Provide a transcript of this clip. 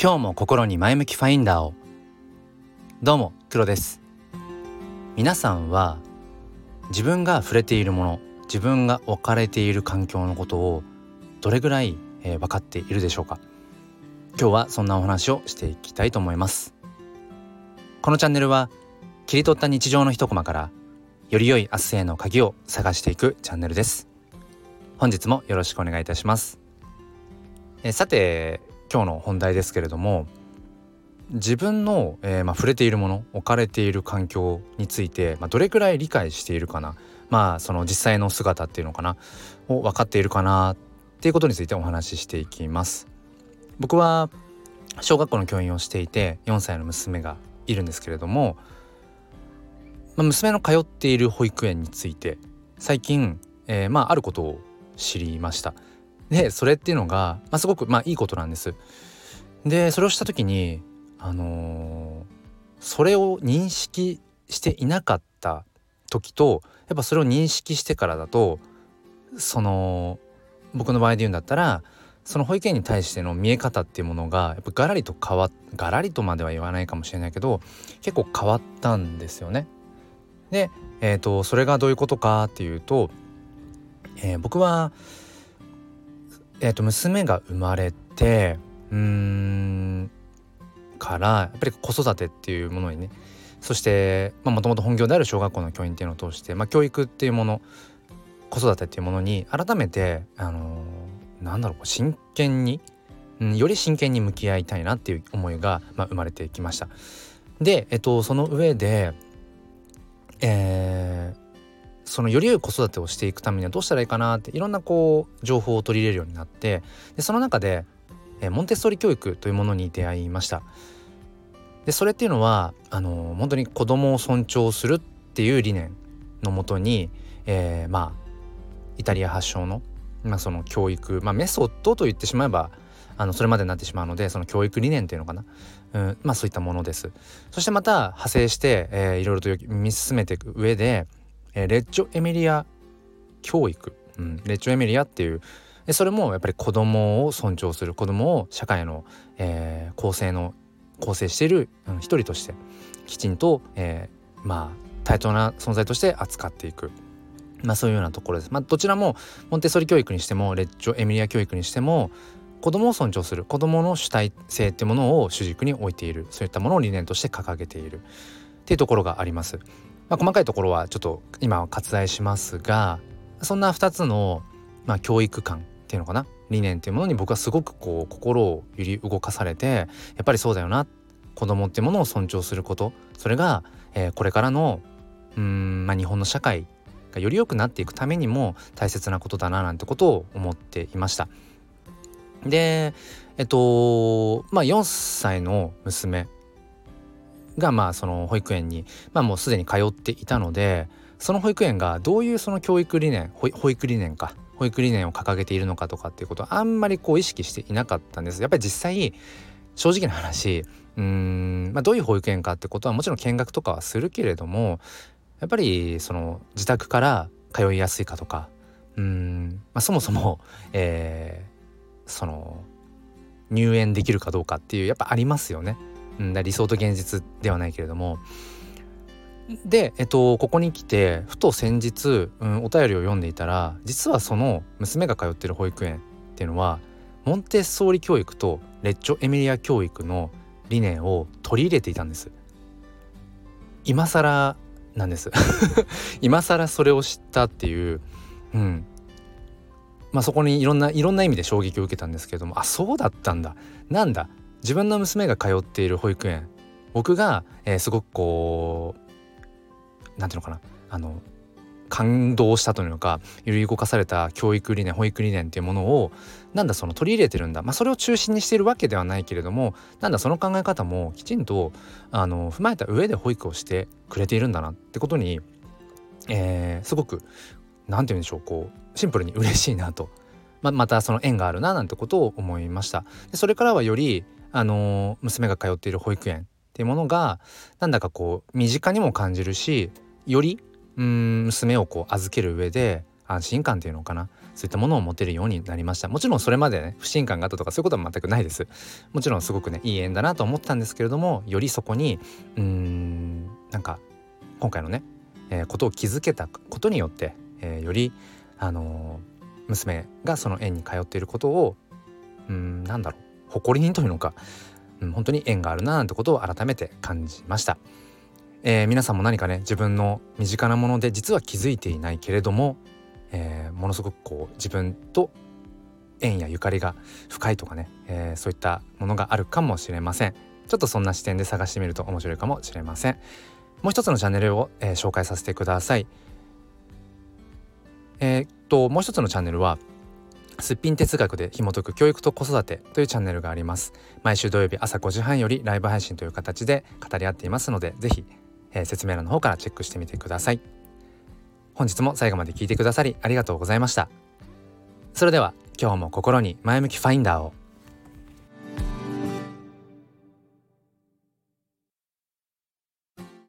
今日も心に前向きファインダーを。どうも黒です。皆さんは自分が触れているもの自分が置かれている環境のことをどれぐらい、えー、分かっているでしょうか？今日はそんなお話をしていきたいと思います。このチャンネルは切り取った日常の一コマからより良い明日への鍵を探していくチャンネルです。本日もよろしくお願いいたします。えさて今日の本題ですけれども自分の、えー、まあ、触れているもの置かれている環境について、まあ、どれくらい理解しているかなまあその実際の姿っていうのかなを分かっているかなっていうことについてお話ししていきます。僕は小学校の教員をしていて4歳の娘がいるんですけれども、まあ、娘の通っている保育園について最近、えー、まああることを知りました。でそれっていうのが、まあ、すごくまあいいことなんです。でそれをした時にあのー、それを認識していなかった時とやっぱそれを認識してからだとその僕の場合で言うんだったらその保育園に対しての見え方っていうものがやっぱガラリと変わっガラリとまでは言わないかもしれないけど結構変わったんですよね。で、えーと、それがどういうことかっていうと、えー、僕はえー、と娘が生まれてうーんからやっぱり子育てっていうものにねそしてもともと本業である小学校の教員っていうのを通して、まあ、教育っていうもの子育てっていうものに改めて、あのー、なんだろう真剣に、うん、より真剣に向き合いたいなっていう思いが、まあ、生まれてきました。で、えっと、その上で、えー、そのより良い子育てをしていくためにはどうしたらいいかなっていろんなこう情報を取り入れるようになってでその中で、えモンテッソーリ教育というものに出会いました。でそれっていうのはあの本当に子供を尊重するっていう理念のもとに、えー、まあイタリア発祥の,、まあその教育、まあ、メソッドと言ってしまえばあのそれまでになってしまうのでその教育理念っていうのかな、うん、まあそういったものです。そしてまた派生して、えー、いろいろと見進めていく上でえ、レッジョ・エミリア教育、うん、レッジョ・エミリアっていうそれもやっぱり子供を尊重する子供を社会の、えー、構成の構成している、うん、一人としてきちんと、えー、まあ対等な存在として扱っていく。まあそういうようなところです。まあどちらもモンテッソリ教育にしてもレッジョ・エミリア教育にしても子供を尊重する子供の主体性っていうものを主軸に置いているそういったものを理念として掲げているっていうところがあります。まあ、細かいところはちょっと今は割愛しますがそんな2つの、まあ、教育観っていうのかな？理念っていうものに僕はすごくこう心を揺り動かされてやっぱりそうだよな子供っていうものを尊重することそれが、えー、これからのうん、まあ、日本の社会がより良くなっていくためにも大切なことだななんてことを思っていました。でえっとまあ4歳の娘がまあその保育園に、まあ、もうすでに通っていたのでその保育園がどういうその教育理念保育理念か保育理念を掲げているのかとかっていうことはあんまりこう意識していなかったんですやっぱり実際正直な話うーん、まあ、どういう保育園かってことはもちろん見学とかはするけれどもやっぱりその自宅から通いやすいかとかうん、まあ、そもそも、えー、その入園できるかどうかっていうやっぱありますよね。うん、理想と現実ではないけれども。で、えっと、ここに来てふと先日、うん、お便りを読んでいたら実はその娘が通ってる保育園っていうのはモンテッソーリ教育とレッチョ・エミリア教育の理念を取り入れていたんです。今更なんです。今更それを知ったっていううん。まあそこにいろんないろんな意味で衝撃を受けたんですけれどもあそうだったんだ。なんだ？自分の娘が通っている保育園。僕が、えー、すごくこう何て言うのかな。あの感動したというか揺り動かされた教育理念保育理念っていうものをなんだその取り入れてるんだ、まあ、それを中心にしているわけではないけれどもなんだその考え方もきちんとあの踏まえた上で保育をしてくれているんだなってことに、えー、すごく何て言うんでしょうこうシンプルに嬉しいなと、ままたその縁があるななんてことを思いました。でそれからはよりあの娘が通っている保育園っていうものがなんだかこう身近にも感じるしよりうん娘をこう預ける上で安心感っていうのかな。そういったものを持てるようになりました。もちろんそれまでね不信感があったとかそういうことは全くないです。もちろんすごくねいい縁だなと思ったんですけれどもよりそこにうんなんか今回のね、えー、ことを気づけたことによって、えー、よりあのー、娘がその園に通っていることをうんなんだろう。誇りにというのか、うん、本当に縁があるななんてことを改めて感じました。えー、皆さんも何かね自分の身近なもので実は気づいていないけれども、えー、ものすごくこう自分と縁やゆかりが深いとかね、えー、そういったものがあるかもしれません。ちょっとそんな視点で探してみると面白いかもしれません。もう一つのチャンネルを、えー、紹介させてください。え、っともう一つのチャンネルはすっぴん哲学で紐解く教育と子育てというチャンネルがあります。毎週土曜日朝5時半よりライブ配信という形で語り合っていますのでぜひえー、説明欄の方からチェックしてみてください。本日も最後まで聞いてくださりありがとうございました。それでは今日も心に前向きファインダーを